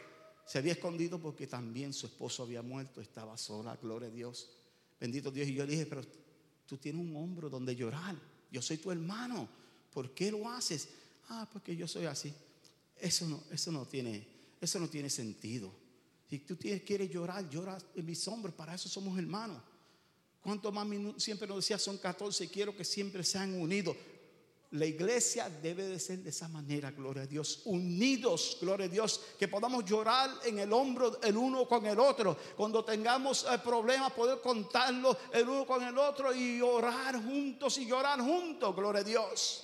se había escondido porque también su esposo había muerto, estaba sola, gloria a Dios. Bendito Dios. Y yo le dije, pero tú tienes un hombro donde llorar. Yo soy tu hermano. ¿Por qué lo haces? Ah, porque yo soy así. Eso no, eso no tiene, eso no tiene sentido. Si tú quieres llorar, llora en mis hombros. Para eso somos hermanos. ¿Cuánto más siempre nos decía son 14? Quiero que siempre sean unidos. La iglesia debe de ser de esa manera, gloria a Dios, unidos, gloria a Dios, que podamos llorar en el hombro el uno con el otro. Cuando tengamos eh, problemas, poder contarlo el uno con el otro y orar juntos y llorar juntos, gloria a Dios.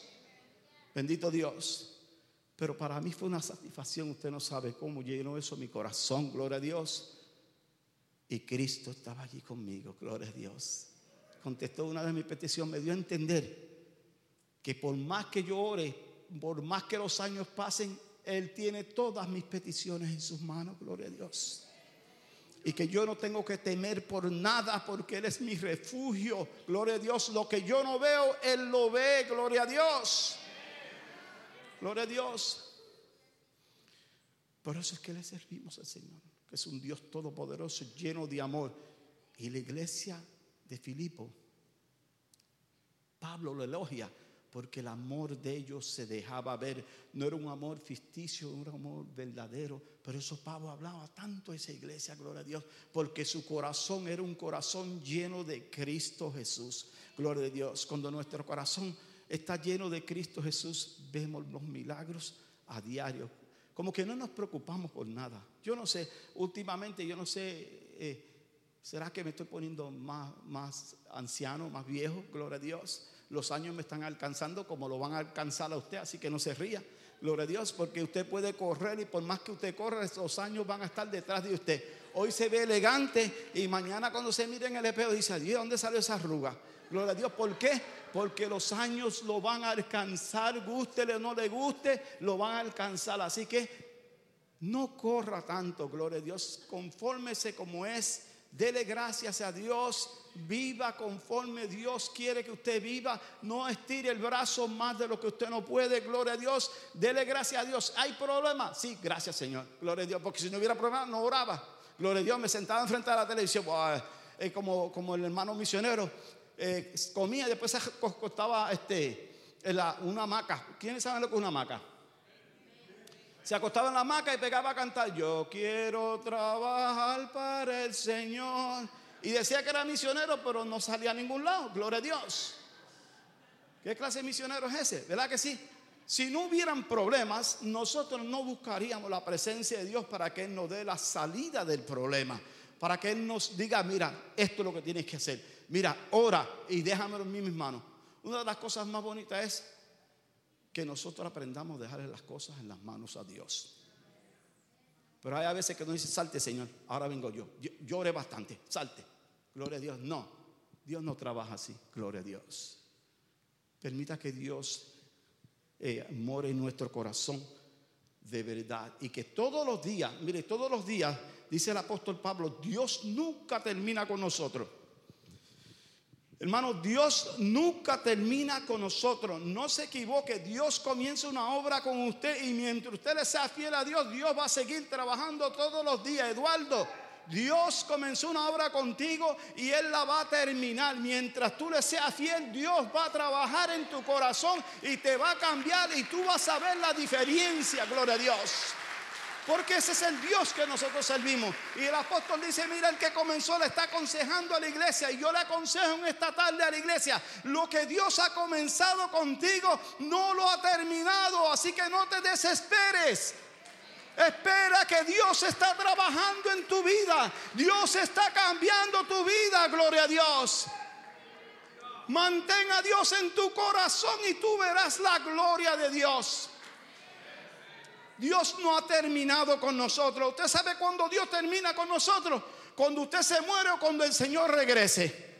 Bendito Dios. Pero para mí fue una satisfacción, usted no sabe cómo llenó eso mi corazón, gloria a Dios. Y Cristo estaba allí conmigo, gloria a Dios. Contestó una de mis peticiones, me dio a entender que por más que yo ore, por más que los años pasen, Él tiene todas mis peticiones en sus manos, gloria a Dios. Y que yo no tengo que temer por nada porque Él es mi refugio, gloria a Dios. Lo que yo no veo, Él lo ve, gloria a Dios. Gloria a Dios. Por eso es que le servimos al Señor, que es un Dios todopoderoso, lleno de amor. Y la iglesia de Filipo, Pablo lo elogia porque el amor de ellos se dejaba ver. No era un amor ficticio, era un amor verdadero. Pero eso Pablo hablaba tanto a esa iglesia, gloria a Dios, porque su corazón era un corazón lleno de Cristo Jesús. Gloria a Dios. Cuando nuestro corazón está lleno de Cristo Jesús, vemos los milagros a diario. Como que no nos preocupamos por nada. Yo no sé, últimamente yo no sé, eh, ¿será que me estoy poniendo más, más anciano, más viejo? Gloria a Dios los años me están alcanzando como lo van a alcanzar a usted, así que no se ría. Gloria a Dios, porque usted puede correr y por más que usted corra, esos años van a estar detrás de usted. Hoy se ve elegante y mañana cuando se mire en el espejo dice, Dios, ¿dónde salió esa arruga? Gloria a Dios, ¿por qué? Porque los años lo van a alcanzar, guste o no le guste, lo van a alcanzar. Así que No corra tanto, gloria a Dios. Confórmese como es. Dele gracias a Dios. Viva conforme Dios quiere que usted viva. No estire el brazo más de lo que usted no puede. Gloria a Dios. Dele gracias a Dios. ¿Hay problema? Sí, gracias Señor. Gloria a Dios. Porque si no hubiera problema, no oraba. Gloria a Dios. Me sentaba enfrente de la televisión. Eh, como, como el hermano misionero. Eh, comía y después se acostaba este, una hamaca. ¿Quiénes saben lo que es una hamaca? Se acostaba en la hamaca y pegaba a cantar, yo quiero trabajar para el Señor. Y decía que era misionero, pero no salía a ningún lado. Gloria a Dios. ¿Qué clase de misionero es ese? ¿Verdad que sí? Si no hubieran problemas, nosotros no buscaríamos la presencia de Dios para que Él nos dé la salida del problema. Para que Él nos diga, mira, esto es lo que tienes que hacer. Mira, ora y déjamelo en mis manos. Una de las cosas más bonitas es que nosotros aprendamos a dejarle las cosas en las manos a Dios. Pero hay a veces que nos dice, salte Señor, ahora vengo yo. Llore bastante, salte. Gloria a Dios. No, Dios no trabaja así. Gloria a Dios. Permita que Dios eh, more en nuestro corazón de verdad. Y que todos los días, mire, todos los días, dice el apóstol Pablo, Dios nunca termina con nosotros. Hermano, Dios nunca termina con nosotros. No se equivoque. Dios comienza una obra con usted y mientras usted le sea fiel a Dios, Dios va a seguir trabajando todos los días. Eduardo, Dios comenzó una obra contigo y Él la va a terminar. Mientras tú le seas fiel, Dios va a trabajar en tu corazón y te va a cambiar y tú vas a ver la diferencia. Gloria a Dios. Porque ese es el Dios que nosotros servimos. Y el apóstol dice, mira, el que comenzó le está aconsejando a la iglesia. Y yo le aconsejo en esta tarde a la iglesia, lo que Dios ha comenzado contigo no lo ha terminado. Así que no te desesperes. Espera que Dios está trabajando en tu vida. Dios está cambiando tu vida, gloria a Dios. Mantén a Dios en tu corazón y tú verás la gloria de Dios. Dios no ha terminado con nosotros. Usted sabe cuándo Dios termina con nosotros. Cuando usted se muere o cuando el Señor regrese.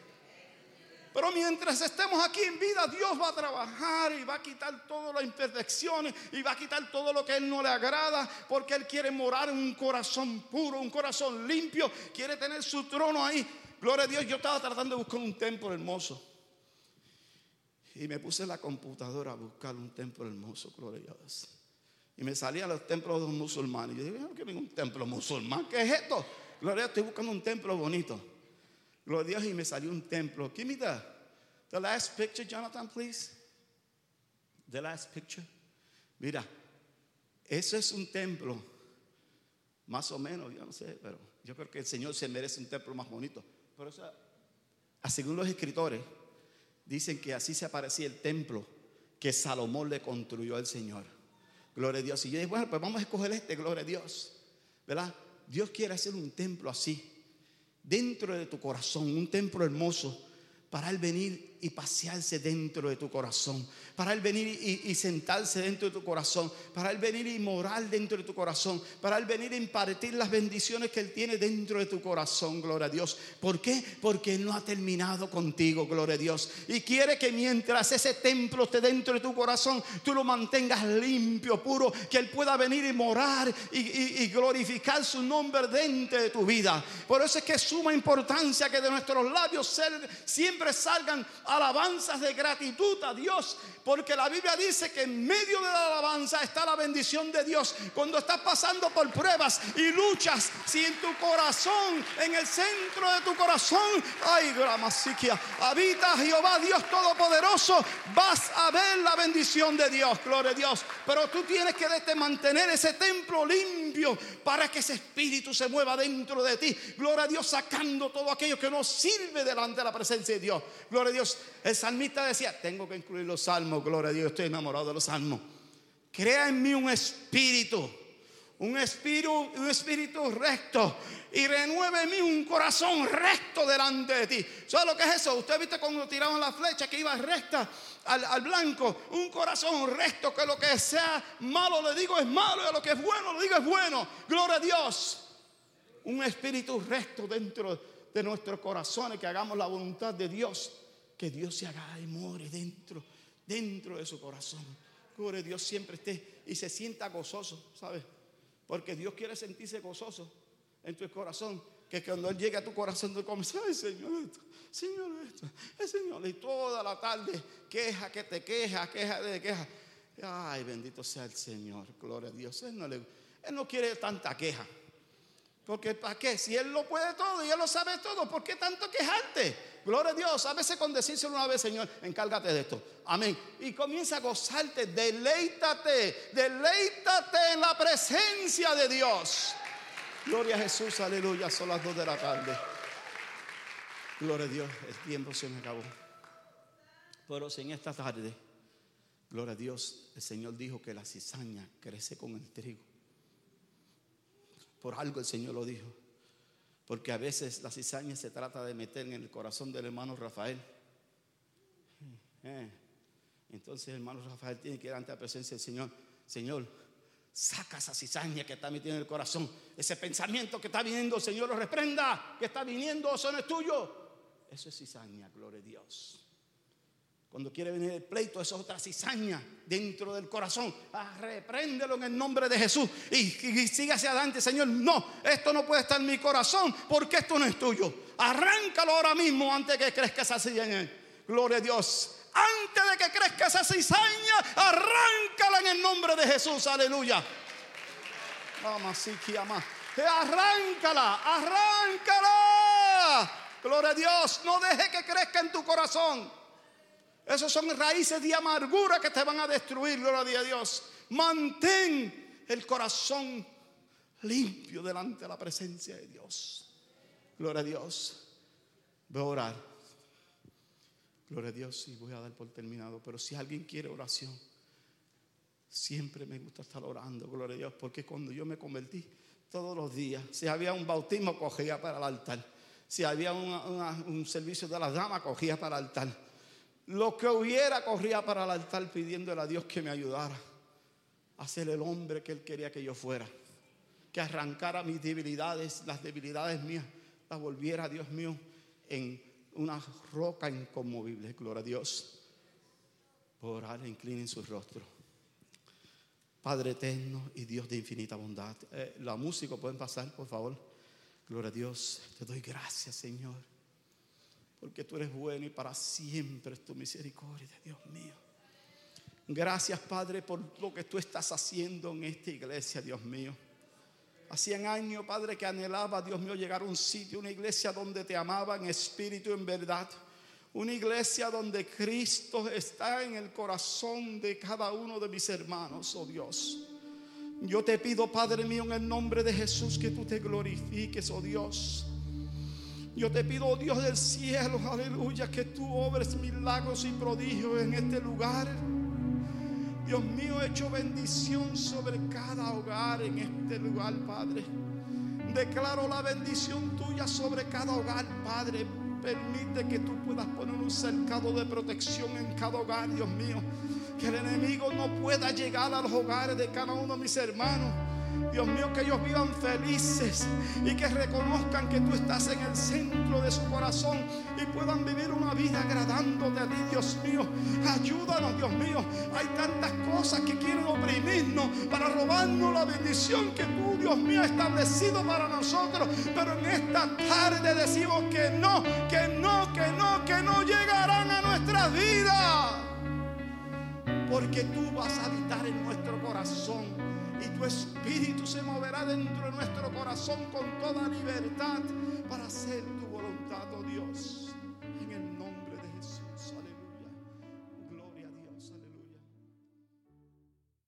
Pero mientras estemos aquí en vida, Dios va a trabajar y va a quitar todas las imperfecciones y va a quitar todo lo que a Él no le agrada, porque Él quiere morar en un corazón puro, un corazón limpio, quiere tener su trono ahí. Gloria a Dios, yo estaba tratando de buscar un templo hermoso. Y me puse la computadora a buscar un templo hermoso, gloria a Dios. Y me salían los templos musulmanes. Yo dije, no quiero un templo musulmán. ¿Qué es esto? Gloria a estoy buscando un templo bonito. Gloria a Dios, y me salió un templo. Give me the, the last picture, Jonathan, please. The last picture. Mira, eso es un templo. Más o menos, yo no sé, pero yo creo que el Señor se merece un templo más bonito. Pero eso, según los escritores, dicen que así se aparecía el templo que Salomón le construyó al Señor. Gloria a Dios. Y yo dije, bueno, pues vamos a escoger este, gloria a Dios. ¿Verdad? Dios quiere hacer un templo así, dentro de tu corazón, un templo hermoso, para Él venir y pasearse dentro de tu corazón, para Él venir y, sentarse dentro de tu corazón, para Él venir y morar dentro de tu corazón, para Él venir a impartir las bendiciones que Él tiene dentro de tu corazón, gloria a Dios. ¿Por qué? Porque Él no ha terminado contigo, gloria a Dios. Y quiere que mientras ese templo esté dentro de tu corazón, tú lo mantengas limpio, puro, que Él pueda venir y morar y, glorificar su nombre dentro de tu vida. Por eso es que es suma importancia que de nuestros labios siempre salgan alabanzas de gratitud a Dios. Porque la Biblia dice que en medio de la alabanza está la bendición de Dios. Cuando estás pasando por pruebas y luchas, si en tu corazón, en el centro de tu corazón, ay, psiquia, habita Jehová Dios Todopoderoso, vas a ver la bendición de Dios, gloria a Dios. Pero tú tienes que mantener ese templo limpio para que ese espíritu se mueva dentro de ti. Gloria a Dios, sacando todo aquello que no sirve delante de la presencia de Dios. Gloria a Dios. El salmista decía, tengo que incluir los salmos, gloria a Dios, estoy enamorado de los salmos. Crea en mí un espíritu, un espíritu, un espíritu recto y renueve en mí un corazón recto delante de ti. ¿Sabes lo que es eso? Usted viste cuando tiraban la flecha que iba recta al, al, blanco, un corazón recto que lo que sea malo le digo es malo y lo que es bueno le digo es bueno. Gloria a Dios. Un espíritu recto dentro de nuestros corazones, que hagamos la voluntad de Dios que Dios se haga y more dentro, dentro de su corazón. Que Dios siempre esté y se sienta gozoso, ¿sabes? Porque Dios quiere sentirse gozoso en tu corazón. Que cuando Él llegue a tu corazón, tú comienzas, ay Señor, esto, Señor, esto, ay Señor. Y toda la tarde queja, que te queja, queja, de queja. Ay, bendito sea el Señor, gloria a Dios. Él no, le, él no quiere tanta queja. Porque ¿para qué? Si Él lo puede todo y Él lo sabe todo, ¿por qué tanto quejarte? Gloria a Dios. A veces con decírselo una vez, Señor, encárgate de esto. Amén. Y comienza a gozarte, deleítate, deleítate en la presencia de Dios. Gloria a Jesús, aleluya. Son las dos de la tarde. Gloria a Dios, el tiempo se me acabó. Pero en esta tarde, gloria a Dios, el Señor dijo que la cizaña crece con el trigo. Por algo el Señor lo dijo. Porque a veces la cizaña se trata de meter en el corazón del hermano Rafael. Eh, entonces el hermano Rafael tiene que ir ante la presencia del Señor. Señor, saca esa cizaña que está metida en el corazón. Ese pensamiento que está viniendo, Señor, lo reprenda. Que está viniendo, eso no es tuyo. Eso es cizaña, gloria a Dios. Cuando quiere venir el pleito, eso es otra cizaña dentro del corazón. Ah, repréndelo en el nombre de Jesús y, y, hacia adelante, Señor. No, esto no puede estar en mi corazón porque esto no es tuyo. Arráncalo ahora mismo antes que crezca esa cizaña. Gloria a Dios. Antes de que crezca esa cizaña, arráncala en el nombre de Jesús. Aleluya. Vamos, sí, Arráncala, arráncala. Gloria a Dios. No deje que crezca en tu corazón. Esas son raíces de amargura que te van a destruir, gloria a Dios. Mantén el corazón limpio delante de la presencia de Dios. Gloria a Dios. Voy a orar. Gloria a Dios y voy a dar por terminado. Pero si alguien quiere oración, siempre me gusta estar orando, gloria a Dios, porque cuando yo me convertí, todos los días, si había un bautismo, cogía para el altar. Si había un servicio de las damas, cogía para el altar lo que hubiera, corría para el altar pidiéndole a Dios que me ayudara a ser el hombre que Él quería que yo fuera. Que arrancara mis debilidades, las debilidades mías, las volviera, Dios mío, en una roca inconmovible. Gloria a Dios. Por orar, inclinen su rostro. Padre eterno y Dios de infinita bondad. Eh, la música pueden pasar, por favor. Gloria a Dios. Te doy gracias, Señor porque tú eres bueno y para siempre es tu misericordia, Dios mío. Gracias, Padre, por lo que tú estás haciendo en esta iglesia, Dios mío. Hacían años, Padre, que anhelaba, Dios mío, llegar a un sitio, una iglesia donde te amaba en espíritu y en verdad. Una iglesia donde Cristo está en el corazón de cada uno de mis hermanos, oh Dios. Yo te pido, Padre mío, en el nombre de Jesús, que tú te glorifiques, oh Dios. Yo te pido, oh Dios del cielo, aleluya, que tú obres milagros y prodigios en este lugar. Dios mío, hecho bendición sobre cada hogar en este lugar, Padre. Declaro la bendición tuya sobre cada hogar, Padre. Permite que tú puedas poner un cercado de protección en cada hogar, Dios mío. Que el enemigo no pueda llegar a los hogares de cada uno de mis hermanos Dios mío, que ellos vivan felices y que reconozcan que tú estás en el centro de su corazón y puedan vivir una vida agradándote a ti, Dios mío. Ayúdanos, Dios mío. Hay tantas cosas que quieren oprimirnos para robarnos la bendición que tú, Dios mío, has establecido para nosotros. Pero en esta tarde decimos que no, que no, que no, que no llegarán a nuestra vida. Porque tú vas a habitar en nuestro corazón y tu espíritu se moverá dentro de nuestro corazón con toda libertad para hacer tu voluntad, oh Dios.